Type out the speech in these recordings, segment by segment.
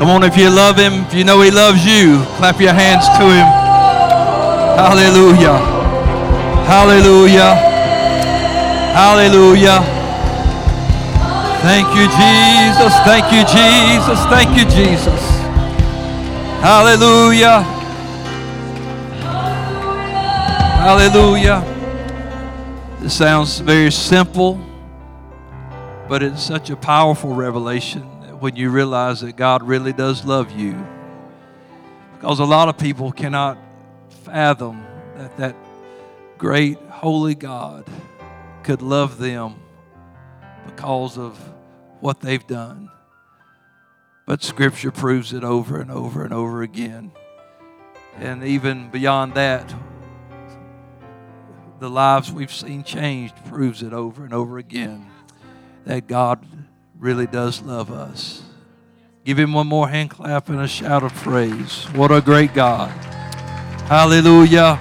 Come on, if you love him, if you know he loves you, clap your hands to him. Hallelujah. Hallelujah. Hallelujah. Thank you, Jesus. Thank you, Jesus. Thank you, Jesus. Hallelujah. Hallelujah. This sounds very simple, but it's such a powerful revelation when you realize that God really does love you. Because a lot of people cannot fathom that that great holy God could love them because of what they've done. But Scripture proves it over and over and over again. And even beyond that, the lives we've seen changed proves it over and over again that God really does love us. Give him one more hand clap and a shout of praise. What a great God. Hallelujah.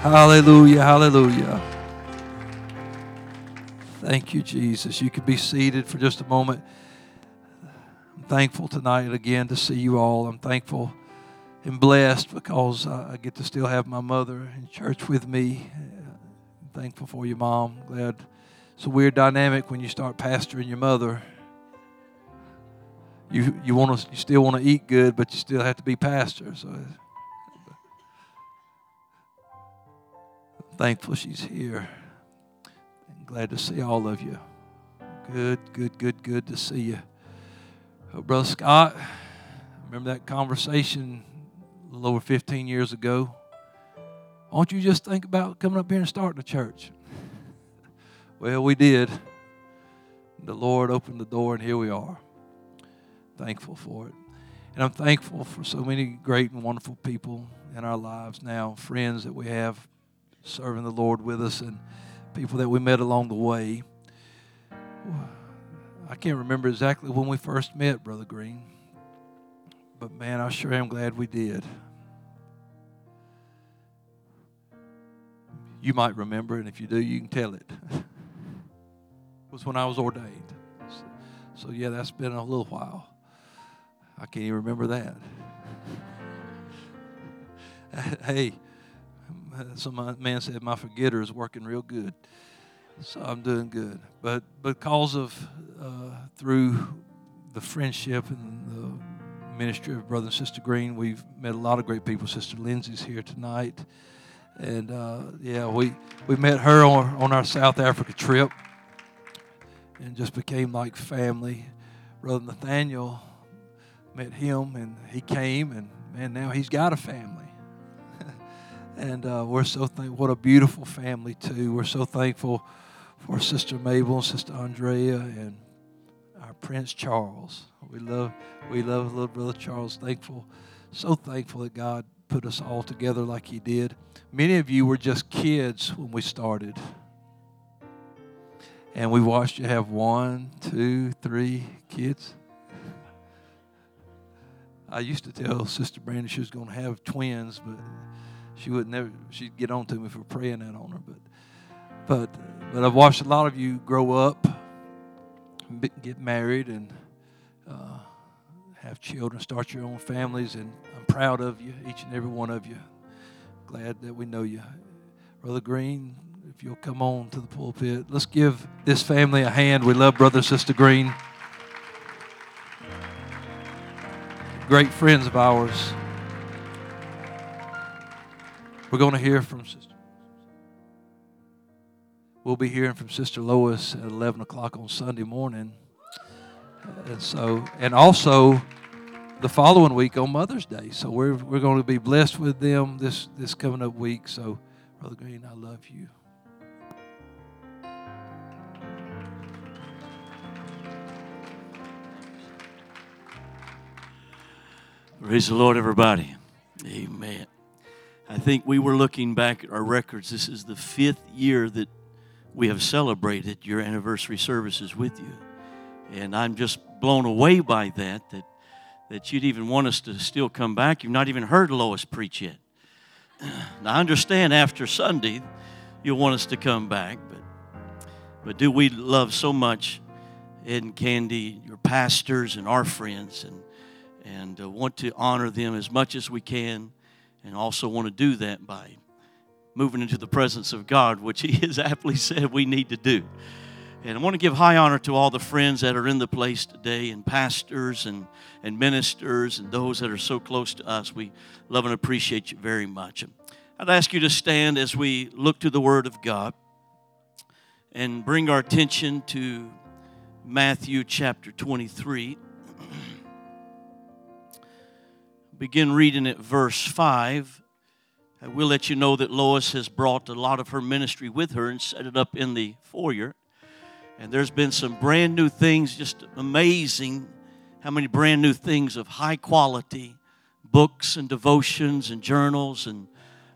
Hallelujah. Hallelujah. Thank you, Jesus. You can be seated for just a moment. I'm thankful tonight again to see you all. I'm thankful and blessed because I get to still have my mother in church with me. I'm thankful for you, Mom. Glad it's a weird dynamic when you start pastoring your mother. You you want to you still want to eat good, but you still have to be pastor. So I'm thankful she's here. I'm glad to see all of you. Good, good, good, good to see you. Oh, Brother Scott, remember that conversation a little over 15 years ago? Why don't you just think about coming up here and starting a church? Well, we did. The Lord opened the door, and here we are. Thankful for it. And I'm thankful for so many great and wonderful people in our lives now, friends that we have serving the Lord with us, and people that we met along the way. I can't remember exactly when we first met, Brother Green, but man, I sure am glad we did. You might remember, and if you do, you can tell it. was when I was ordained. So, so, yeah, that's been a little while. I can't even remember that. hey, some man said my forgetter is working real good. So I'm doing good. But because of uh, through the friendship and the ministry of Brother and Sister Green, we've met a lot of great people. Sister Lindsay's here tonight. And uh, yeah, we, we met her on, on our South Africa trip and just became like family. Brother Nathaniel met him, and he came, and man, now he's got a family. and uh, we're so thankful. What a beautiful family too. We're so thankful for Sister Mabel and Sister Andrea and our Prince Charles. We love, we love little brother Charles. Thankful, so thankful that God put us all together like He did. Many of you were just kids when we started. And we watched you have one, two, three kids. I used to tell Sister Brandon she was going to have twins, but she would never. She'd get on to me for praying that on her. But, but, but I've watched a lot of you grow up, get married, and uh, have children, start your own families, and I'm proud of you, each and every one of you. Glad that we know you, Brother Green you'll come on to the pulpit. Let's give this family a hand. We love Brother Sister Green. Great friends of ours. We're going to hear from Sister. We'll be hearing from Sister Lois at 11 o'clock on Sunday morning. And so, and also the following week on Mother's Day. So we're, we're going to be blessed with them this, this coming up week. So, Brother Green, I love you. Praise the Lord, everybody. Amen. I think we were looking back at our records. This is the fifth year that we have celebrated your anniversary services with you. And I'm just blown away by that, that, that you'd even want us to still come back. You've not even heard Lois preach yet. Now, I understand after Sunday you'll want us to come back, but, but do we love so much Ed and Candy, your pastors and our friends, and and uh, want to honor them as much as we can, and also want to do that by moving into the presence of God, which He has aptly said we need to do. And I want to give high honor to all the friends that are in the place today, and pastors and, and ministers, and those that are so close to us. We love and appreciate you very much. I'd ask you to stand as we look to the Word of God and bring our attention to Matthew chapter 23. Begin reading at verse 5. I will let you know that Lois has brought a lot of her ministry with her and set it up in the foyer. And there's been some brand new things, just amazing how many brand new things of high quality books and devotions and journals and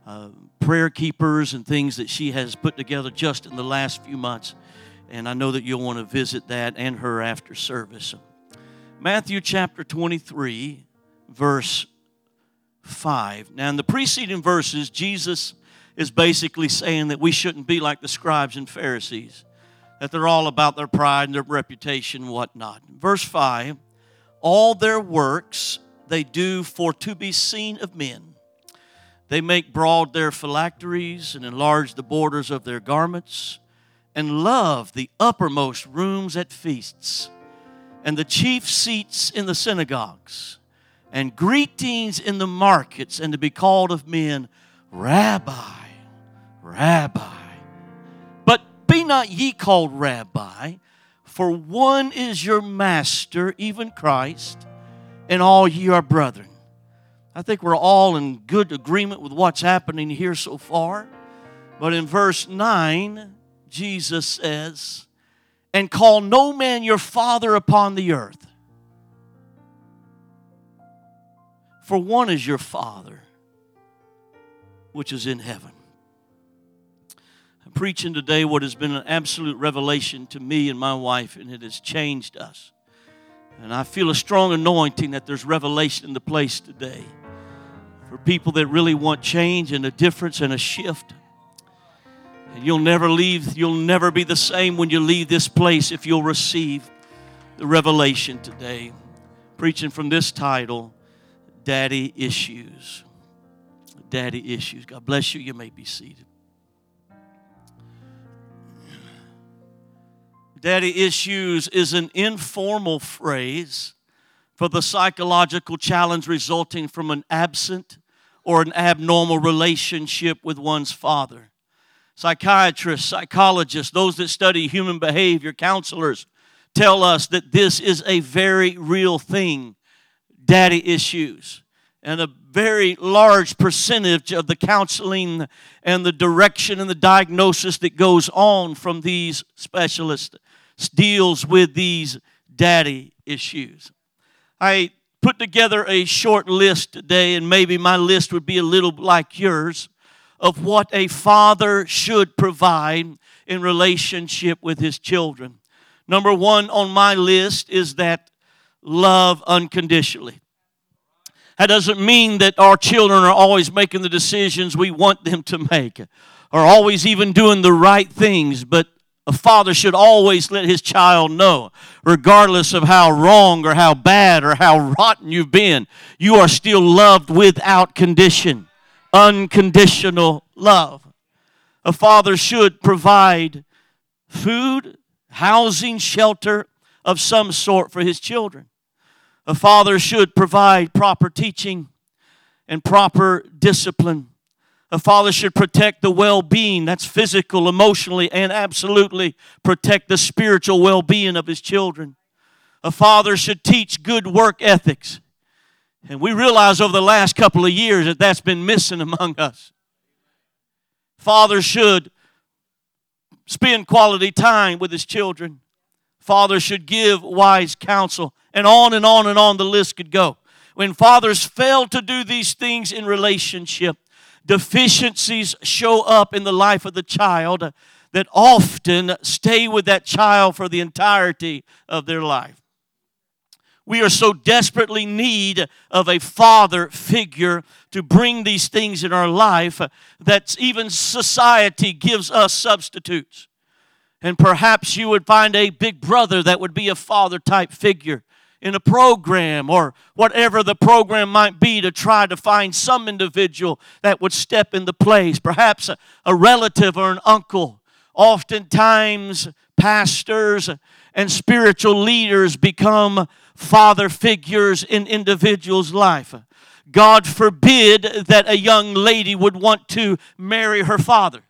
uh, prayer keepers and things that she has put together just in the last few months. And I know that you'll want to visit that and her after service. Matthew chapter 23, verse 5. Now, in the preceding verses, Jesus is basically saying that we shouldn't be like the scribes and Pharisees that they're all about their pride and their reputation and whatnot. Verse 5 All their works they do for to be seen of men. They make broad their phylacteries and enlarge the borders of their garments, and love the uppermost rooms at feasts, and the chief seats in the synagogues, and greetings in the markets, and to be called of men, Rabbi, Rabbi. But be not ye called rabbi, for one is your master, even Christ, and all ye are brethren. I think we're all in good agreement with what's happening here so far. But in verse 9, Jesus says, And call no man your father upon the earth, for one is your father, which is in heaven I'm preaching today what has been an absolute revelation to me and my wife, and it has changed us. And I feel a strong anointing that there's revelation in the place today for people that really want change and a difference and a shift. And you'll never leave, you'll never be the same when you leave this place if you'll receive the revelation today. Preaching from this title, Daddy Issues. Daddy Issues. God bless you. You may be seated. Daddy issues is an informal phrase for the psychological challenge resulting from an absent or an abnormal relationship with one's father. Psychiatrists, psychologists, those that study human behavior, counselors tell us that this is a very real thing daddy issues. And a very large percentage of the counseling and the direction and the diagnosis that goes on from these specialists deals with these daddy issues. I put together a short list today, and maybe my list would be a little like yours of what a father should provide in relationship with his children. Number one on my list is that love unconditionally. That doesn't mean that our children are always making the decisions we want them to make or always even doing the right things, but a father should always let his child know, regardless of how wrong or how bad or how rotten you've been, you are still loved without condition. Unconditional love. A father should provide food, housing, shelter of some sort for his children. A father should provide proper teaching and proper discipline a father should protect the well being, that's physical, emotionally, and absolutely protect the spiritual well being of his children. A father should teach good work ethics. And we realize over the last couple of years that that's been missing among us. Father should spend quality time with his children. Father should give wise counsel. And on and on and on the list could go. When fathers fail to do these things in relationship, deficiencies show up in the life of the child that often stay with that child for the entirety of their life. We are so desperately need of a father figure to bring these things in our life that even society gives us substitutes. And perhaps you would find a big brother that would be a father type figure in a program or whatever the program might be to try to find some individual that would step into place, perhaps a, a relative or an uncle. Oftentimes, pastors and spiritual leaders become father figures in individuals' life. God forbid that a young lady would want to marry her father.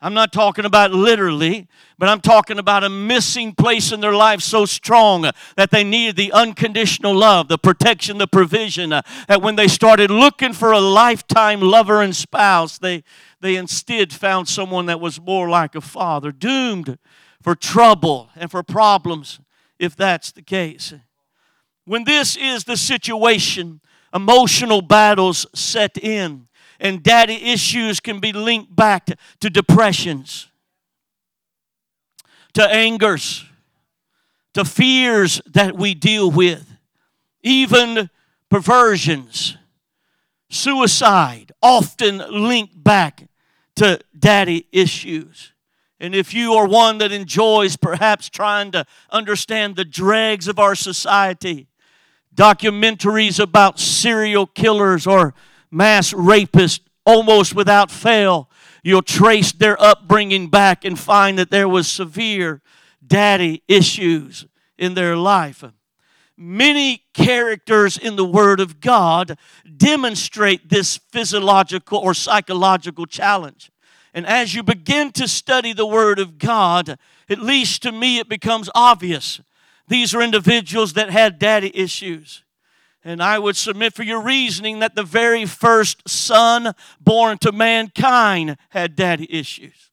I'm not talking about literally, but I'm talking about a missing place in their life so strong that they needed the unconditional love, the protection, the provision. Uh, that when they started looking for a lifetime lover and spouse, they, they instead found someone that was more like a father, doomed for trouble and for problems if that's the case. When this is the situation, emotional battles set in, and daddy issues can be linked back to depressions, to angers, to fears that we deal with, even perversions, suicide, often linked back to daddy issues. And if you are one that enjoys perhaps trying to understand the dregs of our society, documentaries about serial killers or mass rapists almost without fail, you'll trace their upbringing back and find that there was severe daddy issues in their life. Many characters in the Word of God demonstrate this physiological or psychological challenge. And as you begin to study the Word of God, at least to me, it becomes obvious. These are individuals that had daddy issues. And I would submit for your reasoning that the very first son born to mankind had daddy issues.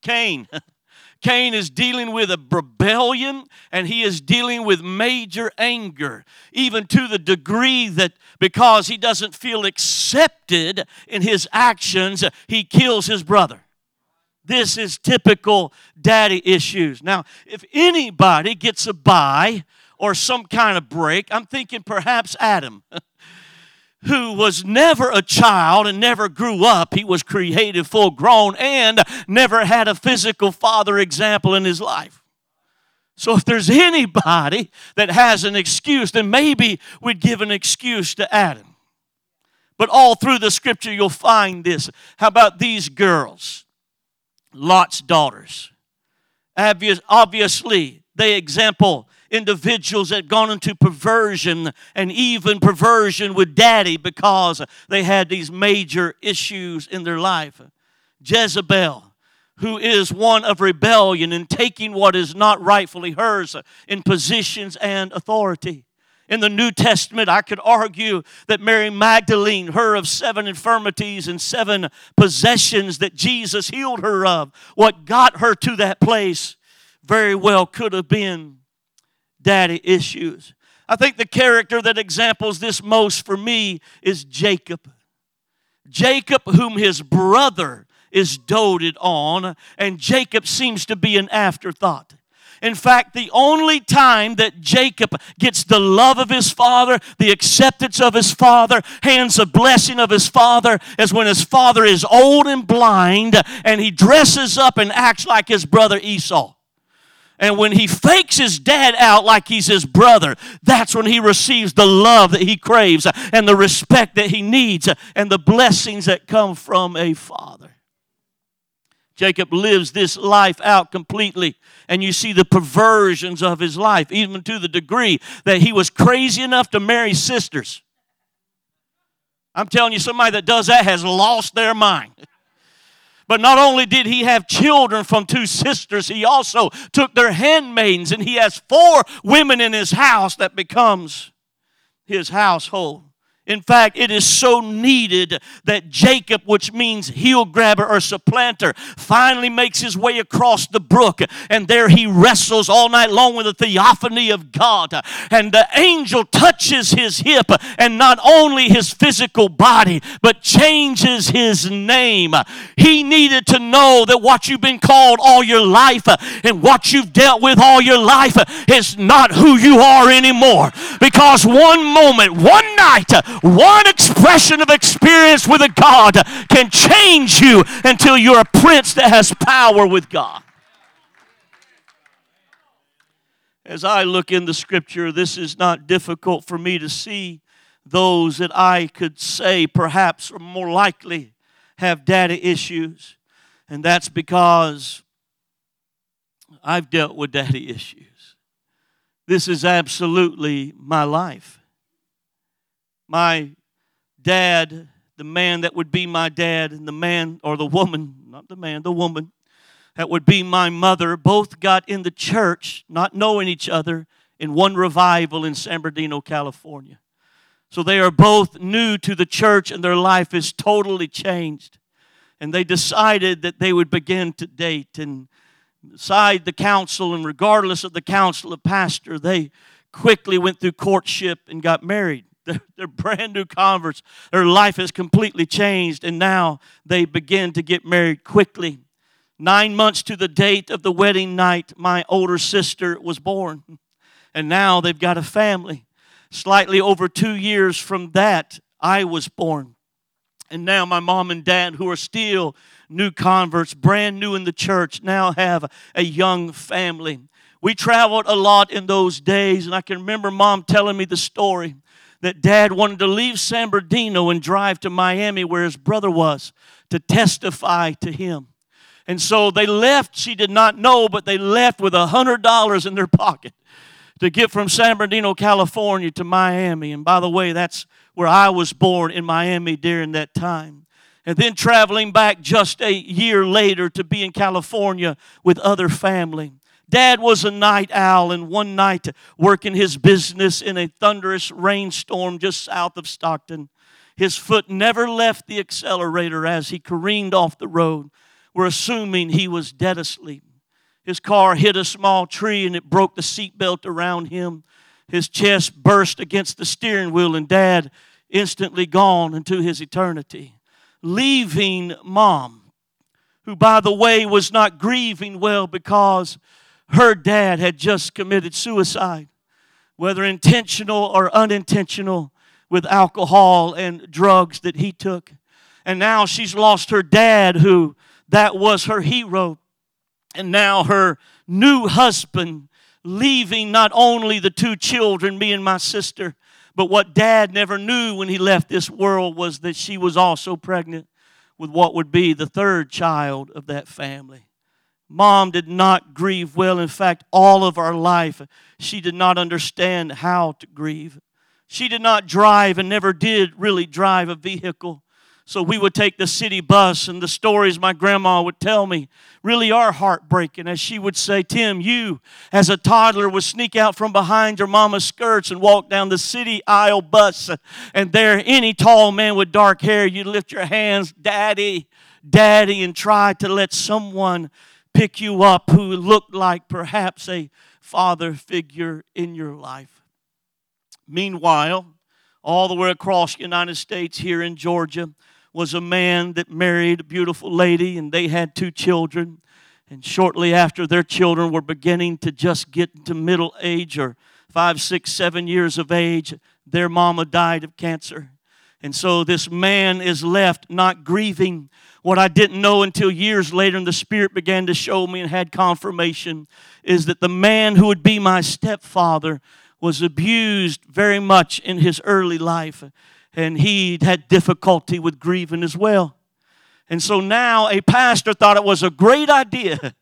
Cain. Cain is dealing with a rebellion and he is dealing with major anger, even to the degree that because he doesn't feel accepted in his actions, he kills his brother. This is typical daddy issues. Now, if anybody gets a buy or some kind of break, I'm thinking perhaps Adam. who was never a child and never grew up. He was created full grown and never had a physical father example in his life. So, if there's anybody that has an excuse, then maybe we'd give an excuse to Adam. But all through the scripture, you'll find this. How about these girls? Lot's daughters. Obviously, they example individuals that gone into perversion and even perversion with daddy because they had these major issues in their life. Jezebel, who is one of rebellion and taking what is not rightfully hers in positions and authority. In the New Testament, I could argue that Mary Magdalene, her of seven infirmities and seven possessions that Jesus healed her of, what got her to that place very well could have been daddy issues. I think the character that examples this most for me is Jacob. Jacob, whom his brother is doted on, and Jacob seems to be an afterthought. In fact, the only time that Jacob gets the love of his father, the acceptance of his father, hands a blessing of his father, is when his father is old and blind and he dresses up and acts like his brother Esau. And when he fakes his dad out like he's his brother, that's when he receives the love that he craves and the respect that he needs and the blessings that come from a father. Jacob lives this life out completely, and you see the perversions of his life, even to the degree that he was crazy enough to marry sisters. I'm telling you, somebody that does that has lost their mind. But not only did he have children from two sisters, he also took their handmaidens, and he has four women in his house that becomes his household. In fact, it is so needed that Jacob, which means heel grabber or supplanter, finally makes his way across the brook. And there he wrestles all night long with the theophany of God. And the angel touches his hip, and not only his physical body, but changes his name. He needed to know that what you've been called all your life and what you've dealt with all your life is not who you are anymore. Because one moment, one night, one expression of experience with a God can change you until you're a prince that has power with God. As I look in the scripture, this is not difficult for me to see those that I could say perhaps are more likely have daddy issues. And that's because I've dealt with daddy issues. This is absolutely my life. My dad, the man that would be my dad, and the man or the woman, not the man, the woman, that would be my mother, both got in the church, not knowing each other, in one revival in San Bernardino, California. So they are both new to the church and their life is totally changed. And they decided that they would begin to date. And beside the council, and regardless of the council of pastor, they quickly went through courtship and got married. They're, they're brand new converts. Their life has completely changed, and now they begin to get married quickly. Nine months to the date of the wedding night, my older sister was born. And now they've got a family. Slightly over two years from that, I was born. And now my mom and dad, who are still new converts, brand new in the church, now have a young family. We traveled a lot in those days, and I can remember mom telling me the story that dad wanted to leave San Bernardino and drive to Miami where his brother was to testify to him. And so they left, she did not know, but they left with a hundred dollars in their pocket to get from San Bernardino, California to Miami. And by the way, that's where I was born in Miami during that time. And then traveling back just a year later to be in California with other family. Dad was a night owl, and one night working his business in a thunderous rainstorm just south of Stockton, his foot never left the accelerator as he careened off the road We're assuming he was dead asleep. His car hit a small tree and it broke the seatbelt around him. His chest burst against the steering wheel, and dad instantly gone into his eternity, leaving mom, who, by the way, was not grieving well because her dad had just committed suicide, whether intentional or unintentional, with alcohol and drugs that he took. And now she's lost her dad, who that was her hero. And now her new husband leaving not only the two children, me and my sister, but what dad never knew when he left this world was that she was also pregnant with what would be the third child of that family. Mom did not grieve well. In fact, all of our life, she did not understand how to grieve. She did not drive and never did really drive a vehicle. So we would take the city bus, and the stories my grandma would tell me really are heartbreaking. As she would say, Tim, you as a toddler would sneak out from behind your mama's skirts and walk down the city aisle bus, and there, any tall man with dark hair, you'd lift your hands, Daddy, Daddy, and try to let someone pick you up who looked like perhaps a father figure in your life. Meanwhile, all the way across the United States here in Georgia, was a man that married a beautiful lady, and they had two children. And shortly after their children were beginning to just get into middle age or five, six, seven years of age, their mama died of cancer. And so this man is left not grieving. What I didn't know until years later, and the Spirit began to show me and had confirmation, is that the man who would be my stepfather was abused very much in his early life and he had difficulty with grieving as well. And so now a pastor thought it was a great idea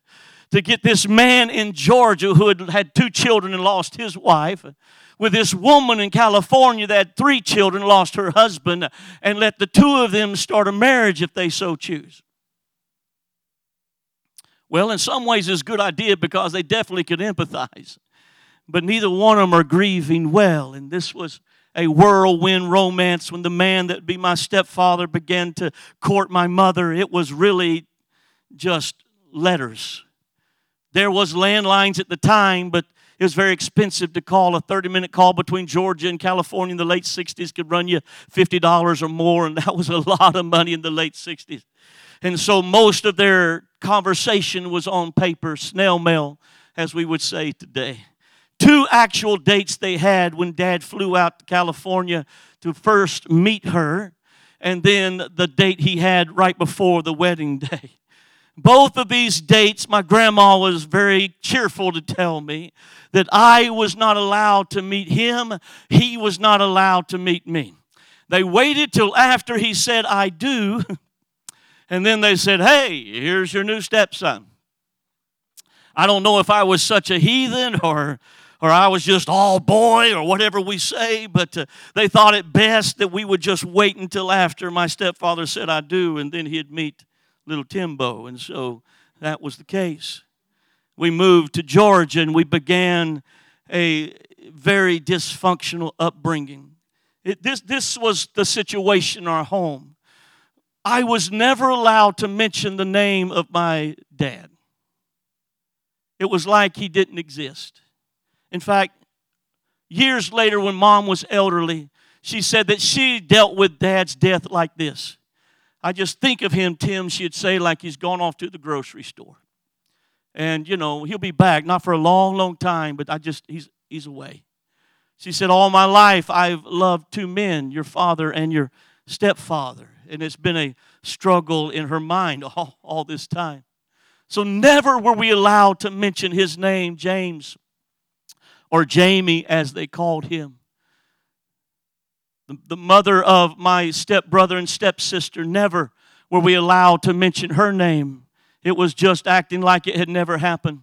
to get this man in Georgia who had had two children and lost his wife with this woman in California that had three children, lost her husband, and let the two of them start a marriage if they so choose. Well, in some ways, it's a good idea because they definitely could empathize. But neither one of them are grieving well. And this was a whirlwind romance when the man that be my stepfather began to court my mother. It was really just letters. There was landlines at the time, but it was very expensive to call. A 30 minute call between Georgia and California in the late 60s could run you $50 or more, and that was a lot of money in the late 60s. And so most of their conversation was on paper, snail mail, as we would say today two actual dates they had when dad flew out to California to first meet her, and then the date he had right before the wedding day. Both of these dates, my grandma was very cheerful to tell me that I was not allowed to meet him, he was not allowed to meet me. They waited till after he said, I do, and then they said, Hey, here's your new stepson. I don't know if I was such a heathen or or I was just all boy or whatever we say, but uh, they thought it best that we would just wait until after my stepfather said I do, and then he'd meet little Timbo. And so that was the case. We moved to Georgia and we began a very dysfunctional upbringing. It, this, this was the situation in our home. I was never allowed to mention the name of my dad. It was like he didn't exist. In fact, years later, when mom was elderly, she said that she dealt with dad's death like this. I just think of him, Tim, she'd say, like he's gone off to the grocery store. And, you know, he'll be back, not for a long, long time, but I just, he's, he's away. She said, All my life I've loved two men, your father and your stepfather. And it's been a struggle in her mind all, all this time. So never were we allowed to mention his name, James, or Jamie, as they called him. The, the mother of my stepbrother and stepsister, never were we allowed to mention her name. It was just acting like it had never happened.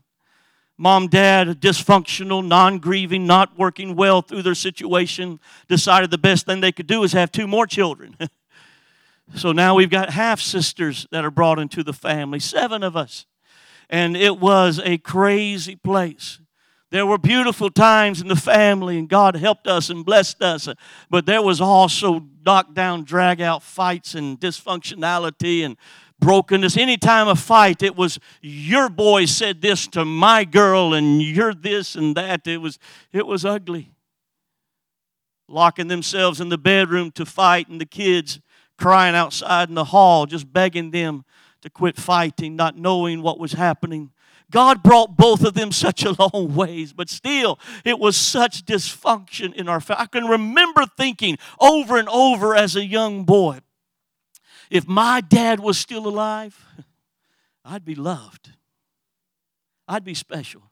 Mom, dad, dysfunctional, non grieving, not working well through their situation, decided the best thing they could do is have two more children. so now we've got half sisters that are brought into the family, seven of us. And it was a crazy place. There were beautiful times in the family, and God helped us and blessed us. But there was also knockdown, drag out fights and dysfunctionality and brokenness. Anytime a fight, it was your boy said this to my girl, and you're this and that. It was, it was ugly. Locking themselves in the bedroom to fight, and the kids crying outside in the hall, just begging them to quit fighting, not knowing what was happening. God brought both of them such a long ways, but still, it was such dysfunction in our family. I can remember thinking over and over as a young boy if my dad was still alive, I'd be loved, I'd be special.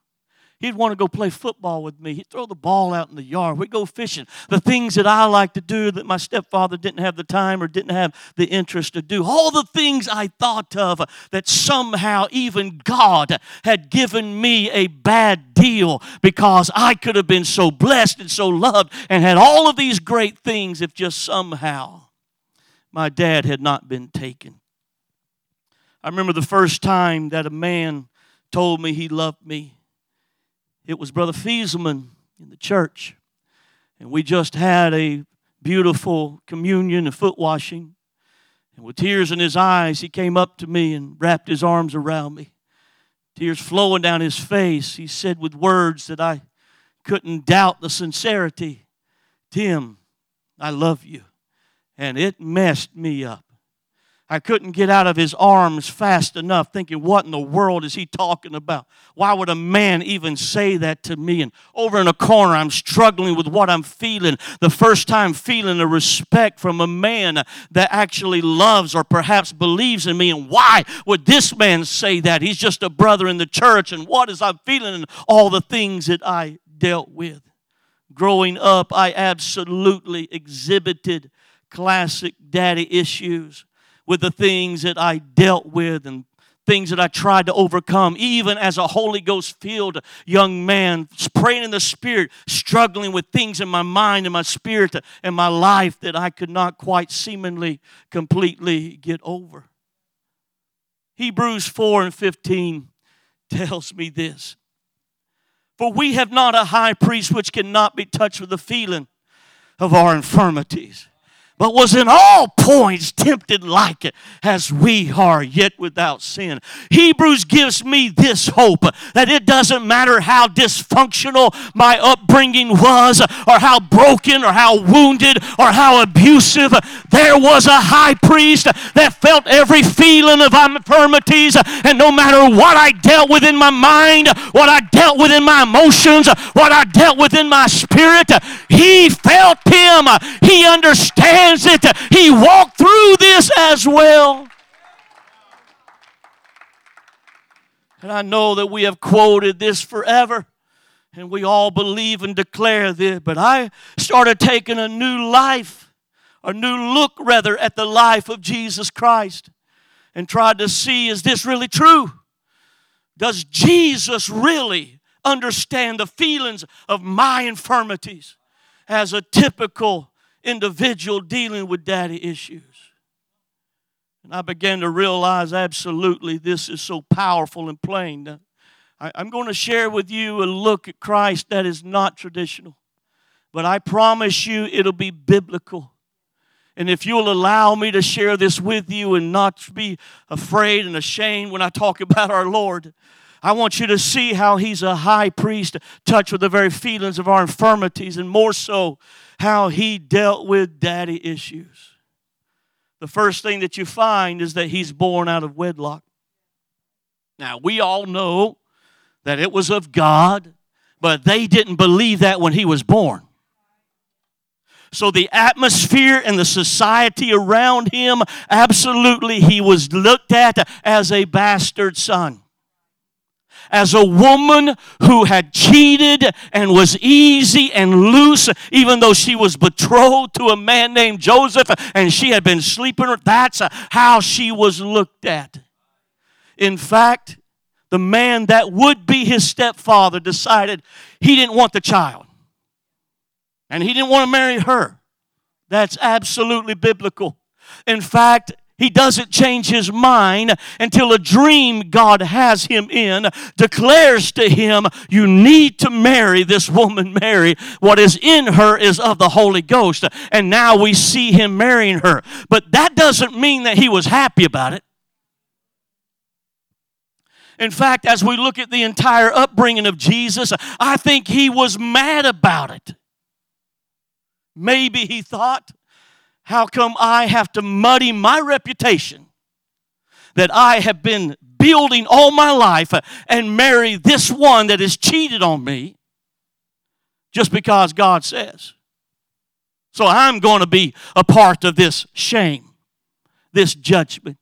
He'd want to go play football with me. He'd throw the ball out in the yard. We'd go fishing. The things that I like to do that my stepfather didn't have the time or didn't have the interest to do. All the things I thought of that somehow even God had given me a bad deal because I could have been so blessed and so loved and had all of these great things if just somehow my dad had not been taken. I remember the first time that a man told me he loved me. It was Brother Fieselman in the church. And we just had a beautiful communion and foot washing. And with tears in his eyes, he came up to me and wrapped his arms around me. Tears flowing down his face, he said with words that I couldn't doubt the sincerity Tim, I love you. And it messed me up. I couldn't get out of his arms fast enough, thinking, What in the world is he talking about? Why would a man even say that to me? And over in a corner, I'm struggling with what I'm feeling. The first time feeling a respect from a man that actually loves or perhaps believes in me. And why would this man say that? He's just a brother in the church. And what is I'm feeling? And all the things that I dealt with. Growing up, I absolutely exhibited classic daddy issues with the things that I dealt with and things that I tried to overcome, even as a Holy Ghost filled young man, praying in the Spirit, struggling with things in my mind and my spirit and my life that I could not quite seemingly completely get over. Hebrews 4 and 15 tells me this For we have not a high priest which cannot be touched with the feeling of our infirmities but was in all points tempted like it as we are, yet without sin. Hebrews gives me this hope that it doesn't matter how dysfunctional my upbringing was, or how broken, or how wounded, or how abusive, there was a high priest that felt every feeling of infirmities, and no matter what I dealt with in my mind, what I dealt with in my emotions, what I dealt with in my spirit, he felt him. He understands it. He walked through this as well. And I know that we have quoted this forever and we all believe and declare this, but I started taking a new life, a new look rather, at the life of Jesus Christ and tried to see is this really true? Does Jesus really understand the feelings of my infirmities as a typical individual dealing with daddy issues? And I began to realize absolutely this is so powerful and plain. I, am going to share with you a look at Christ that is not traditional, but I promise you it'll be biblical. And if you'll allow me to share this with you and not be afraid and ashamed when I talk about our Lord, I want you to see how He's a high priest, touched with the very feelings of our infirmities, and more so, how He dealt with daddy issues the first thing that you find is that he's born out of wedlock. Now, we all know that it was of God, but they didn't believe that when he was born. So, the atmosphere and the society around him, absolutely, he was looked at as a bastard son as a woman who had cheated and was easy and loose, even though she was betrothed to a man named Joseph and she had been sleeping. That's how she was looked at. In fact, the man that would be his stepfather decided he didn't want the child and he didn't want to marry her. That's absolutely biblical. In fact, he doesn't change his mind until a dream God has him in declares to him, You need to marry this woman, Mary. What is in her is of the Holy Ghost. And now we see him marrying her. But that doesn't mean that he was happy about it. In fact, as we look at the entire upbringing of Jesus, I think he was mad about it. Maybe he thought, how come I have to muddy my reputation that I have been building all my life and marry this one that has cheated on me just because God says? So I'm going to be a part of this shame, this judgment.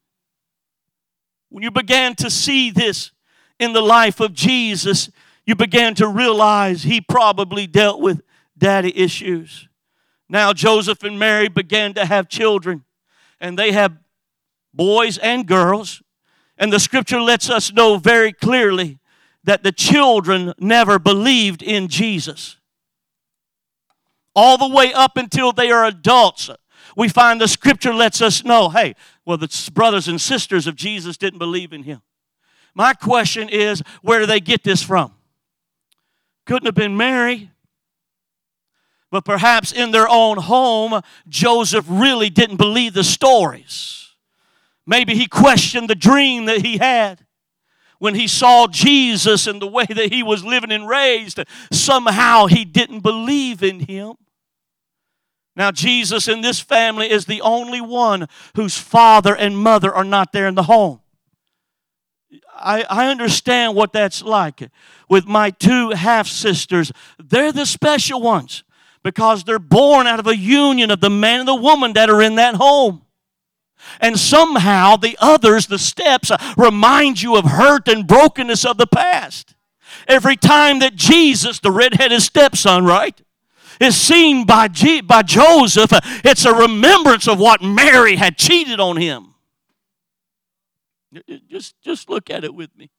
When you began to see this in the life of Jesus, you began to realize he probably dealt with daddy issues. Now Joseph and Mary began to have children, and they have boys and girls. And the scripture lets us know very clearly that the children never believed in Jesus. All the way up until they are adults, we find the scripture lets us know hey, well, the brothers and sisters of Jesus didn't believe in him. My question is where do they get this from? Couldn't have been Mary. But perhaps in their own home, Joseph really didn't believe the stories. Maybe he questioned the dream that he had when he saw Jesus and the way that he was living and raised. Somehow he didn't believe in him. Now, Jesus in this family is the only one whose father and mother are not there in the home. I, I understand what that's like. With my two half sisters, they're the special ones because they're born out of a union of the man and the woman that are in that home. And somehow the others, the steps, uh, remind you of hurt and brokenness of the past. Every time that Jesus, the redheaded stepson, right, is seen by, G- by Joseph, uh, it's a remembrance of what Mary had cheated on him. Just, just look at it with me.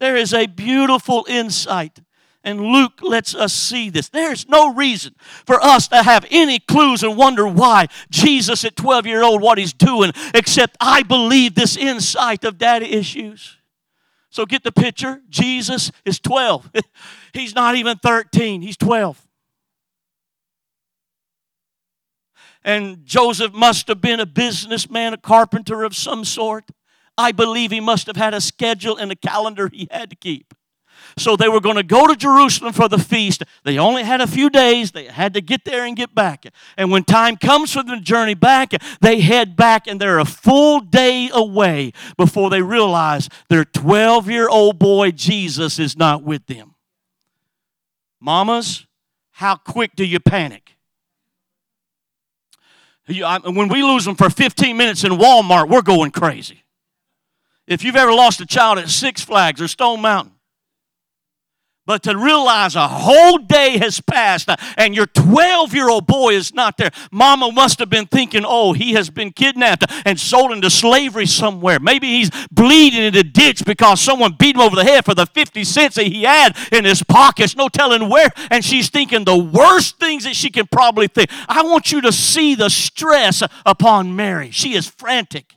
There is a beautiful insight and Luke lets us see this. There's no reason for us to have any clues and wonder why Jesus at 12 year old what he's doing, except I believe this insight of daddy issues. So get the picture. Jesus is 12. he's not even 13, he's 12. And Joseph must have been a businessman, a carpenter of some sort. I believe he must have had a schedule and a calendar he had to keep. So they were going to go to Jerusalem for the feast. They only had a few days. They had to get there and get back. And when time comes for the journey back, they head back and they're a full day away before they realize their 12 year old boy Jesus is not with them. Mamas, how quick do you panic? when we lose them for 15 minutes in Walmart, we're going crazy. If you've ever lost a child at Six Flags or Stone Mountain, but to realize a whole day has passed and your 12 year old boy is not there, mama must have been thinking, oh, he has been kidnapped and sold into slavery somewhere. Maybe he's bleeding in a ditch because someone beat him over the head for the 50 cents that he had in his pockets, no telling where. And she's thinking the worst things that she can probably think. I want you to see the stress upon Mary. She is frantic.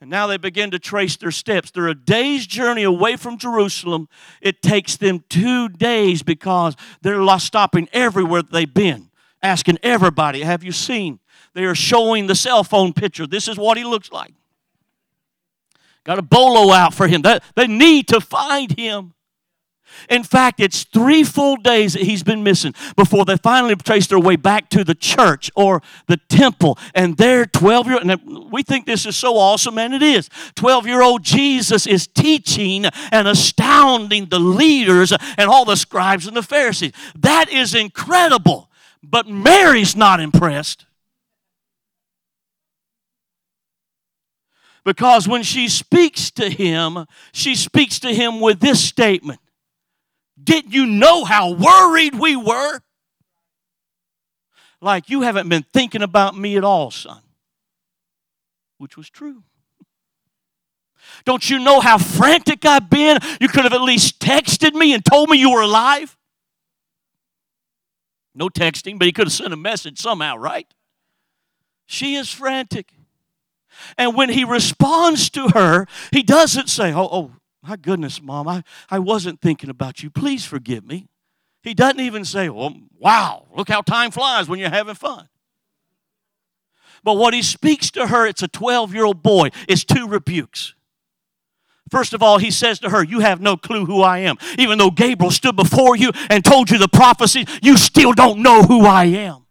And now they begin to trace their steps. They're a day's journey away from Jerusalem. It takes them two days because they're stopping everywhere they've been, asking everybody, Have you seen? They are showing the cell phone picture. This is what he looks like. Got a bolo out for him. They need to find him. In fact, it's three full days that he's been missing before they finally trace their way back to the church or the temple. And their 12 year old, we think this is so awesome, and it is. 12 year old Jesus is teaching and astounding the leaders and all the scribes and the Pharisees. That is incredible. But Mary's not impressed. Because when she speaks to him, she speaks to him with this statement didn't you know how worried we were? Like you haven't been thinking about me at all, son. Which was true. Don't you know how frantic I've been? You could have at least texted me and told me you were alive. No texting, but he could have sent a message somehow, right? She is frantic. And when he responds to her, he doesn't say, Oh, oh my goodness, Mom, I, I wasn't thinking about you. Please forgive me. He doesn't even say, Well, wow, look how time flies when you're having fun. But what he speaks to her, it's a 12 year old boy, is two rebukes. First of all, he says to her, You have no clue who I am. Even though Gabriel stood before you and told you the prophecy, you still don't know who I am.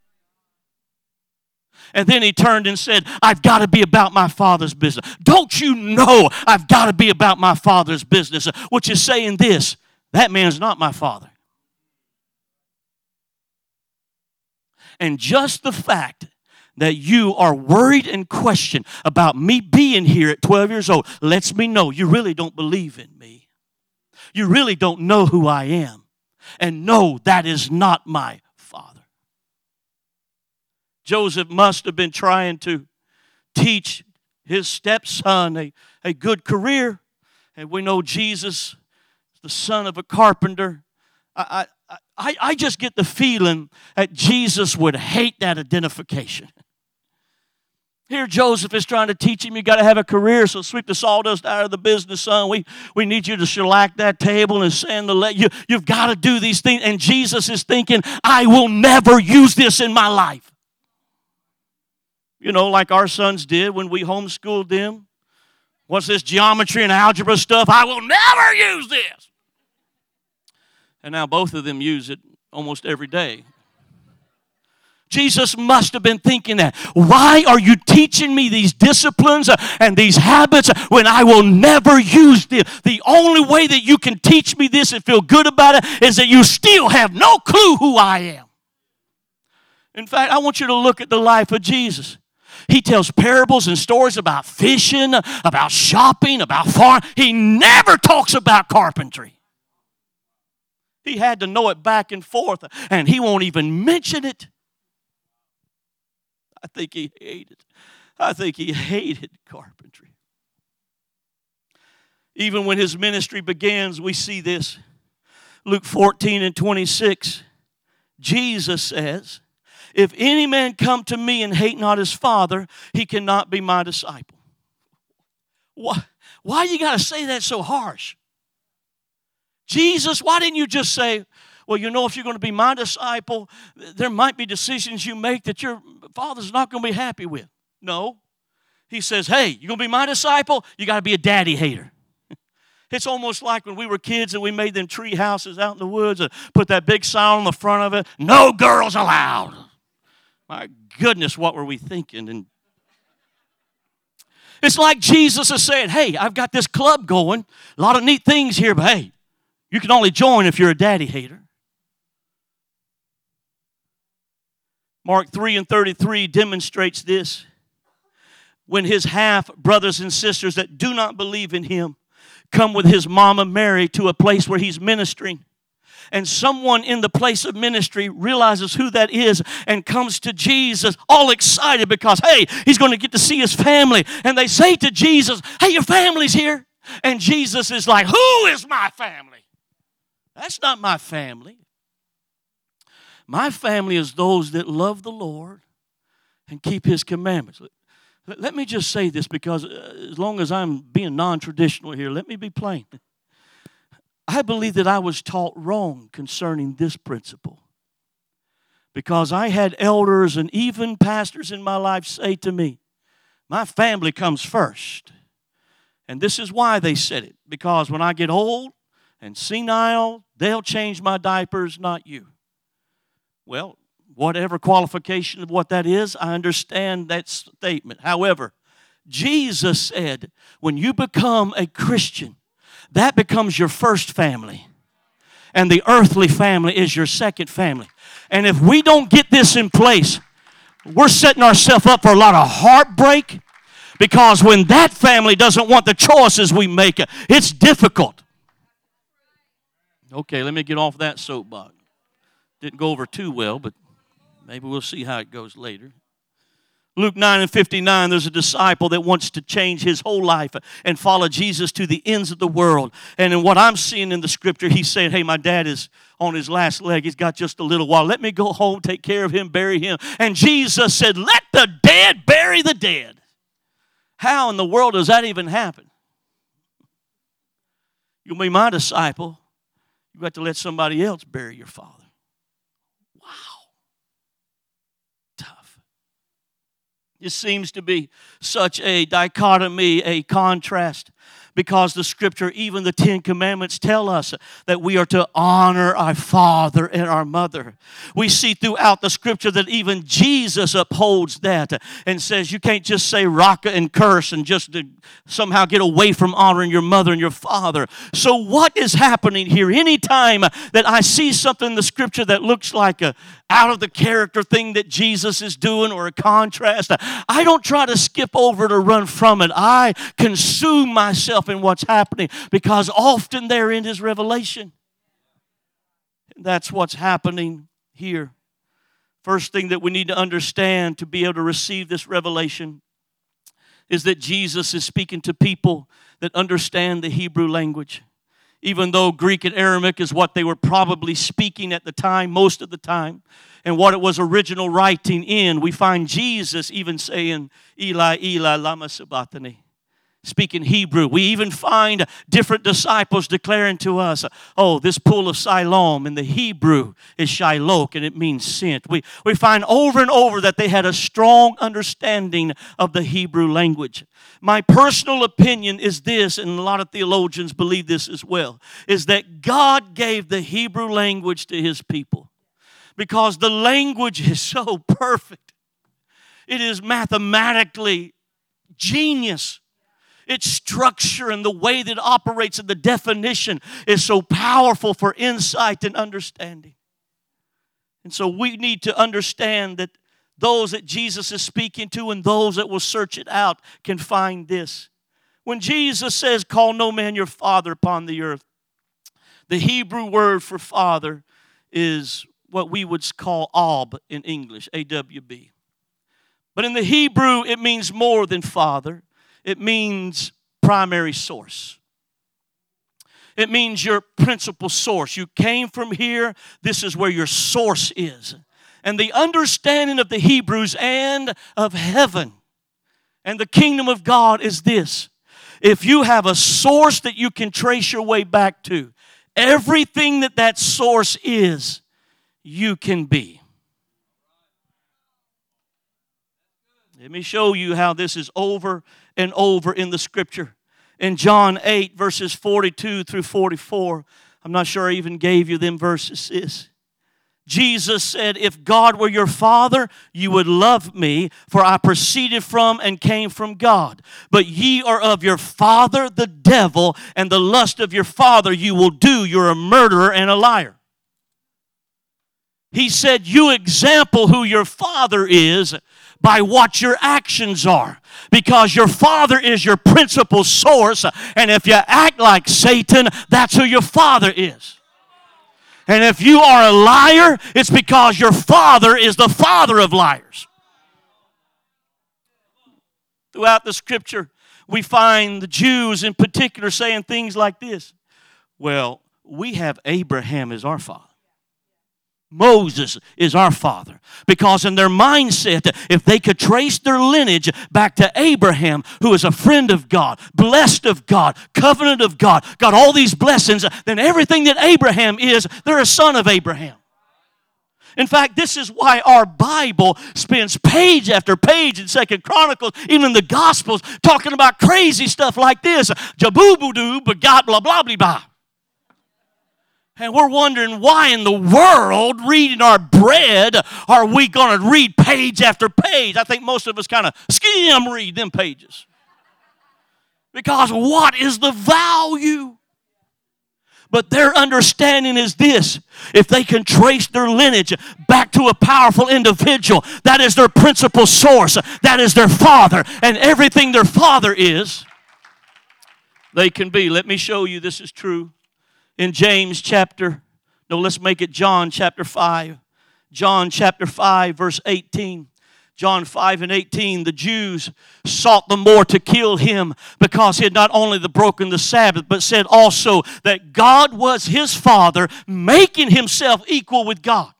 And then he turned and said, I've got to be about my father's business. Don't you know I've got to be about my father's business? Which is saying this that man's not my father. And just the fact that you are worried and questioned about me being here at 12 years old lets me know you really don't believe in me. You really don't know who I am. And no, that is not my Joseph must have been trying to teach his stepson a, a good career. And we know Jesus, the son of a carpenter. I, I, I, I just get the feeling that Jesus would hate that identification. Here, Joseph is trying to teach him you got to have a career, so sweep the sawdust out of the business, son. We, we need you to shellac that table and sand the let you. You've got to do these things. And Jesus is thinking, I will never use this in my life you know, like our sons did when we homeschooled them. What's this geometry and algebra stuff? I will never use this. And now both of them use it almost every day. Jesus must have been thinking that. Why are you teaching me these disciplines uh, and these habits when I will never use them? The only way that you can teach me this and feel good about it is that you still have no clue who I am. In fact, I want you to look at the life of Jesus. He tells parables and stories about fishing, about shopping, about farm. He never talks about carpentry. He had to know it back and forth, and he won't even mention it. I think he hated. I think he hated carpentry. Even when his ministry begins, we see this. Luke 14 and 26, Jesus says, if any man come to me and hate not his father, he cannot be my disciple. Why, why you got to say that so harsh? Jesus, why didn't you just say, well, you know, if you're going to be my disciple, there might be decisions you make that your father's not going to be happy with. No. He says, hey, you're going to be my disciple, you got to be a daddy hater. It's almost like when we were kids and we made them tree houses out in the woods and put that big sign on the front of it no girls allowed. My goodness, what were we thinking? And it's like Jesus is saying, Hey, I've got this club going, a lot of neat things here, but hey, you can only join if you're a daddy hater. Mark 3 and 33 demonstrates this. when his half brothers and sisters that do not believe in him come with his mama Mary to a place where he's ministering. And someone in the place of ministry realizes who that is and comes to Jesus all excited because, hey, he's going to get to see his family. And they say to Jesus, hey, your family's here. And Jesus is like, who is my family? That's not my family. My family is those that love the Lord and keep his commandments. Let me just say this because uh, as long as I'm being non traditional here, let me be plain. I believe that I was taught wrong concerning this principle because I had elders and even pastors in my life say to me, My family comes first. And this is why they said it because when I get old and senile, they'll change my diapers, not you. Well, whatever qualification of what that is, I understand that statement. However, Jesus said, when you become a Christian, that becomes your first family. And the earthly family is your second family. And if we don't get this in place, we're setting ourselves up for a lot of heartbreak because when that family doesn't want the choices we make, it's difficult. Okay, let me get off that soapbox. Didn't go over too well, but Maybe we'll see how it goes later. Luke 9 and 59, there's a disciple that wants to change his whole life and follow Jesus to the ends of the world. And in what I'm seeing in the scripture, he's saying, Hey, my dad is on his last leg. He's got just a little while. Let me go home, take care of him, bury him. And Jesus said, Let the dead bury the dead. How in the world does that even happen? You'll be my disciple. You've got to let somebody else bury your father. It seems to be such a dichotomy, a contrast because the scripture, even the Ten Commandments, tell us that we are to honor our father and our mother. We see throughout the scripture that even Jesus upholds that and says you can't just say raka and curse and just uh, somehow get away from honoring your mother and your father. So, what is happening here? Anytime that I see something in the scripture that looks like a, out of the character thing that Jesus is doing or a contrast. I don't try to skip over to run from it. I consume myself in what's happening because often therein is revelation. That's what's happening here. First thing that we need to understand to be able to receive this revelation is that Jesus is speaking to people that understand the Hebrew language even though Greek and Aramaic is what they were probably speaking at the time, most of the time, and what it was original writing in, we find Jesus even saying, Eli, Eli, lama sabachthani speaking Hebrew. We even find different disciples declaring to us, oh, this pool of Siloam in the Hebrew is Shiloh and it means sent. We, we find over and over that they had a strong understanding of the Hebrew language. My personal opinion is this, and a lot of theologians believe this as well, is that God gave the Hebrew language to his people because the language is so perfect. It is mathematically genius its structure and the way that it operates and the definition is so powerful for insight and understanding. And so we need to understand that those that Jesus is speaking to and those that will search it out can find this. When Jesus says, Call no man your father upon the earth, the Hebrew word for father is what we would call Ab in English, A W B. But in the Hebrew, it means more than father it means primary source. It means your principal source. You came from here, this is where your source is. And the understanding of the Hebrews and of heaven and the kingdom of God is this if you have a source that you can trace your way back to, everything that that source is, you can be. Let me show you how this is over and over in the scripture. In John 8, verses 42 through 44, I'm not sure I even gave you them verses. Jesus said, If God were your father, you would love me, for I proceeded from and came from God. But ye are of your father, the devil, and the lust of your father you will do. You're a murderer and a liar. He said, You example who your father is by what your actions are because your father is your principal source and if you act like satan that's who your father is and if you are a liar it's because your father is the father of liars. Throughout the scripture we find the jews in particular saying things like this. Well we have abraham as our father Moses is our father. Because in their mindset, if they could trace their lineage back to Abraham, who is a friend of God, blessed of God, covenant of God, got all these blessings, then everything that Abraham is, they're a son of Abraham. In fact, this is why our Bible spends page after page in Second Chronicles, even the Gospels, talking about crazy stuff like this. But God blah blah blah blah. And we're wondering why in the world, reading our bread, are we going to read page after page? I think most of us kind of skim read them pages. Because what is the value? But their understanding is this if they can trace their lineage back to a powerful individual, that is their principal source, that is their father, and everything their father is, they can be. Let me show you this is true in James chapter, no, let's make it John chapter 5. John chapter 5, verse 18. John 5 and 18, the Jews sought the more to kill him because he had not only the broken the Sabbath, but said also that God was his father, making himself equal with God.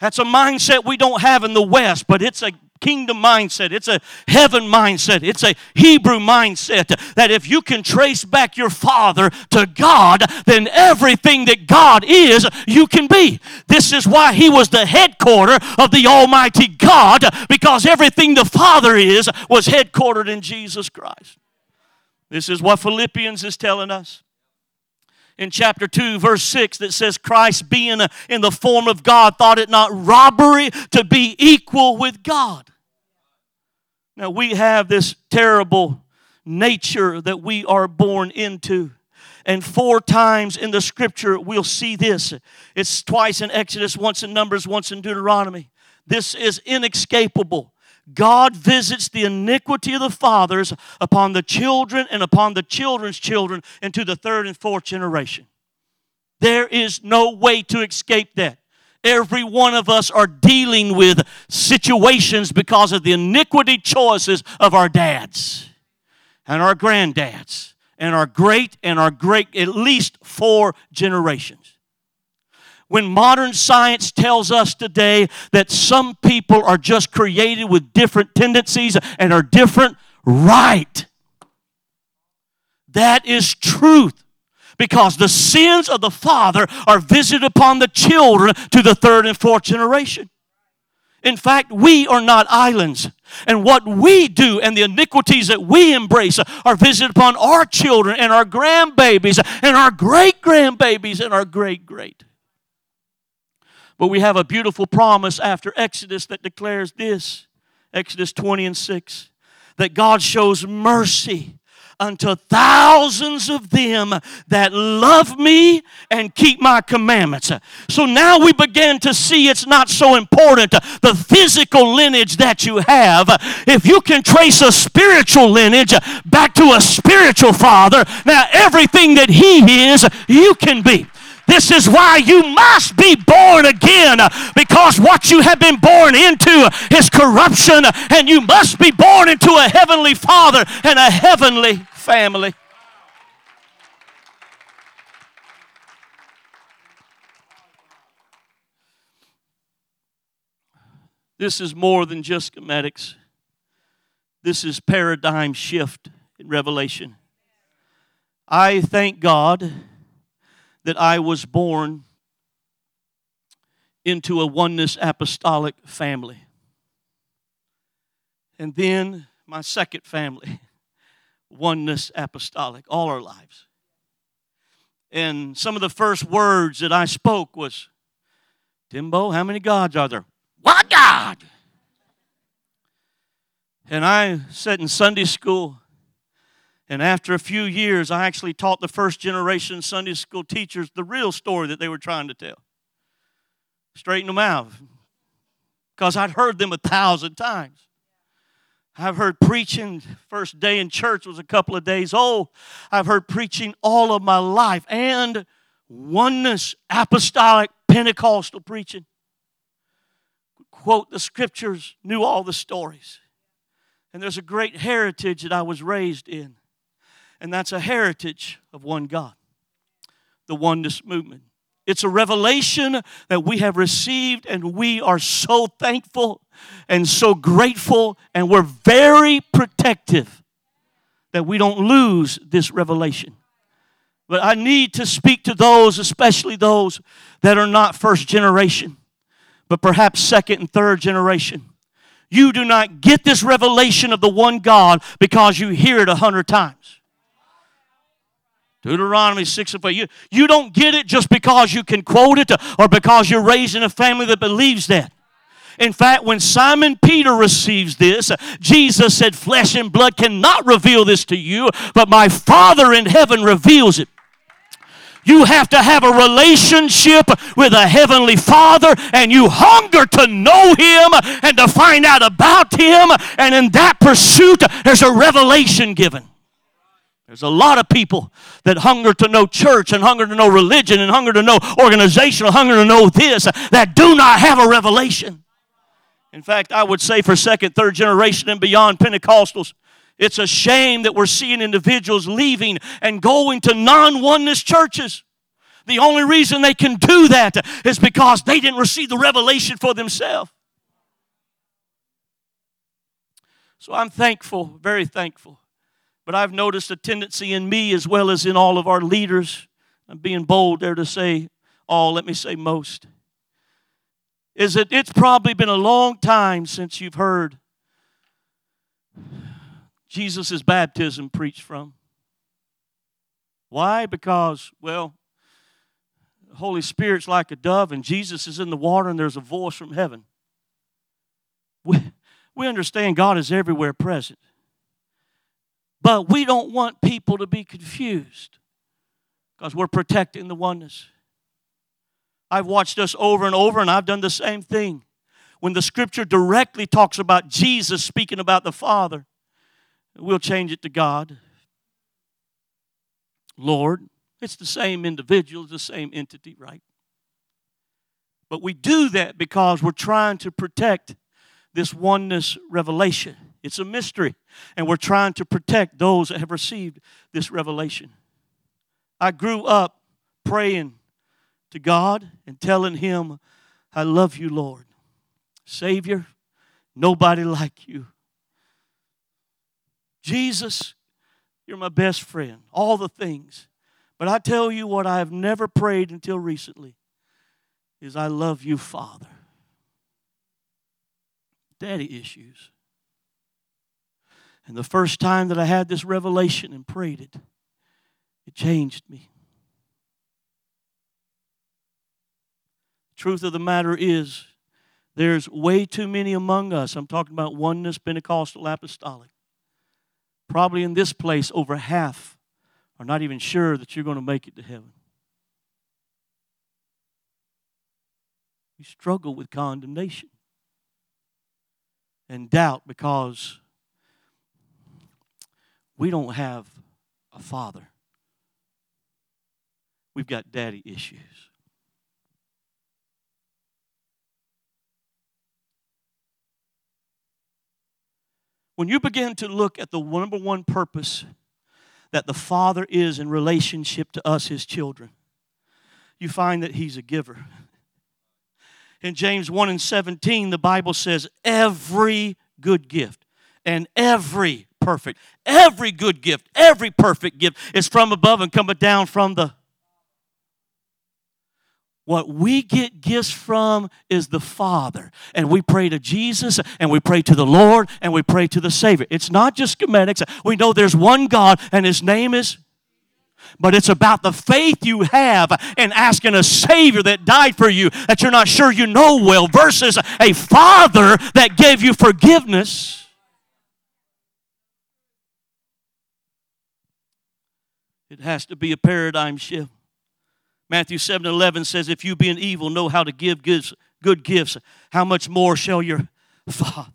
That's a mindset we don't have in the West, but it's a kingdom mindset. It's a heaven mindset. It's a Hebrew mindset that if you can trace back your father to God, then everything that God is, you can be. This is why he was the headquarter of the Almighty God because everything the Father is was headquartered in Jesus Christ. This is what Philippians is telling us in chapter 2, verse 6, that says, Christ being uh, in the form of God thought it not robbery to be equal with God. Now, we have this terrible nature that we are born into. And four times in the scripture, we'll see this. It's twice in Exodus, once in Numbers, once in Deuteronomy. This is inescapable. God visits the iniquity of the fathers upon the children and upon the children's children into the third and fourth generation. There is no way to escape that. Every one of us are dealing with situations because of the iniquity choices of our dads and our granddads and our great and our great, at least four generations. When modern science tells us today that some people are just created with different tendencies and are different, right. That is truth because the sins of the father are visited upon the children to the third and fourth generation. In fact, we are not islands. And what we do and the iniquities that we embrace are visited upon our children and our grandbabies and our great grandbabies and our great great. But we have a beautiful promise after Exodus that declares this Exodus 20 and 6 that God shows mercy unto thousands of them that love me and keep my commandments. So now we begin to see it's not so important the physical lineage that you have. If you can trace a spiritual lineage back to a spiritual father, now everything that he is, you can be. This is why you must be born again because what you have been born into is corruption, and you must be born into a heavenly Father and a heavenly family. This is more than just schematics. This is paradigm shift in Revelation. I thank God that I was born into a oneness apostolic family. And then my second family, oneness apostolic, all our lives. And some of the first words that I spoke was, Timbo, how many gods are there? One God. And I sat in Sunday school and after a few years, I actually taught the first generation Sunday school teachers the real story that they were trying to tell. Straighten them out. Because I'd heard them a thousand times. I've heard preaching, first day in church was a couple of days old. I've heard preaching all of my life and oneness, apostolic, Pentecostal preaching. Quote the scriptures, knew all the stories. And there's a great heritage that I was raised in, and that's a heritage of one God, the oneness movement. It's a revelation that we have received, and we are so thankful and so grateful, and we're very protective that we don't lose this revelation. But I need to speak to those, especially those that are not first generation, but perhaps second and third generation. You do not get this revelation of the one God because you hear it a hundred times. Deuteronomy 6 and 5. You, you don't get it just because you can quote it or because you're raised in a family that believes that. In fact, when Simon Peter receives this, Jesus said, Flesh and blood cannot reveal this to you, but my Father in heaven reveals it. You have to have a relationship with a heavenly Father and you hunger to know Him and to find out about Him. And in that pursuit, there's a revelation given. There's a lot of people that hunger to know church and hunger to know religion and hunger to know organizational, hunger to know this, that do not have a revelation. In fact, I would say for second, third generation and beyond Pentecostals, it's a shame that we're seeing individuals leaving and going to non oneness churches. The only reason they can do that is because they didn't receive the revelation for themselves. So I'm thankful, very thankful but I've noticed a tendency in me as well as in all of our leaders. I'm being bold there to say all, let me say most. Is that it's probably been a long time since you've heard Jesus' baptism preached from. Why? Because, well, the Holy Spirit's like a dove and Jesus is in the water and there's a voice from heaven. We, we understand God is everywhere present. But we don't want people to be confused because we're protecting the oneness. I've watched us over and over, and I've done the same thing. When the scripture directly talks about Jesus speaking about the Father, we'll change it to God. Lord, it's the same individual, the same entity, right? But we do that because we're trying to protect this oneness revelation. It's a mystery. And we're trying to protect those that have received this revelation. I grew up praying to God and telling Him, I love you, Lord. Savior, nobody like you. Jesus, you're my best friend. All the things. But I tell you what I have never prayed until recently is I love you, Father. Daddy issues. And the first time that I had this revelation and prayed it, it changed me. Truth of the matter is, there's way too many among us. I'm talking about oneness, Pentecostal, apostolic. Probably in this place, over half are not even sure that you're going to make it to heaven. We struggle with condemnation and doubt because we don't have a father. We've got daddy issues. When you begin to look at the number one purpose that the Father is in relationship to us, His children, you find that He's a giver. In James 1 and 17, the Bible says, Every good gift and every perfect. Every good gift, every perfect gift is from above and cometh down from the. What we get gifts from is the Father. And we pray to Jesus and we pray to the Lord and we pray to the Savior. It's not just schematics. We know there's one God and His name is but it's about the faith you have in asking a Savior that died for you that you're not sure you know well versus a Father that gave you forgiveness. It has to be a paradigm shift. Matthew 7 11 says, If you being evil know how to give good, good gifts, how much more shall your Father?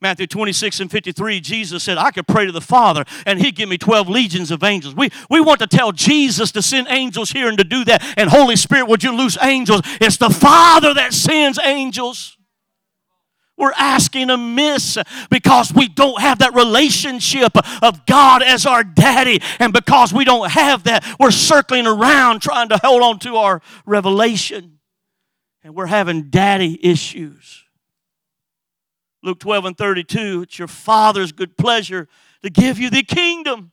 Matthew 26 and 53, Jesus said, I could pray to the Father and He'd give me 12 legions of angels. We, we want to tell Jesus to send angels here and to do that. And Holy Spirit, would you loose angels? It's the Father that sends angels. We're asking amiss because we don't have that relationship of God as our daddy. And because we don't have that, we're circling around trying to hold on to our revelation. And we're having daddy issues. Luke 12 and 32, it's your Father's good pleasure to give you the kingdom.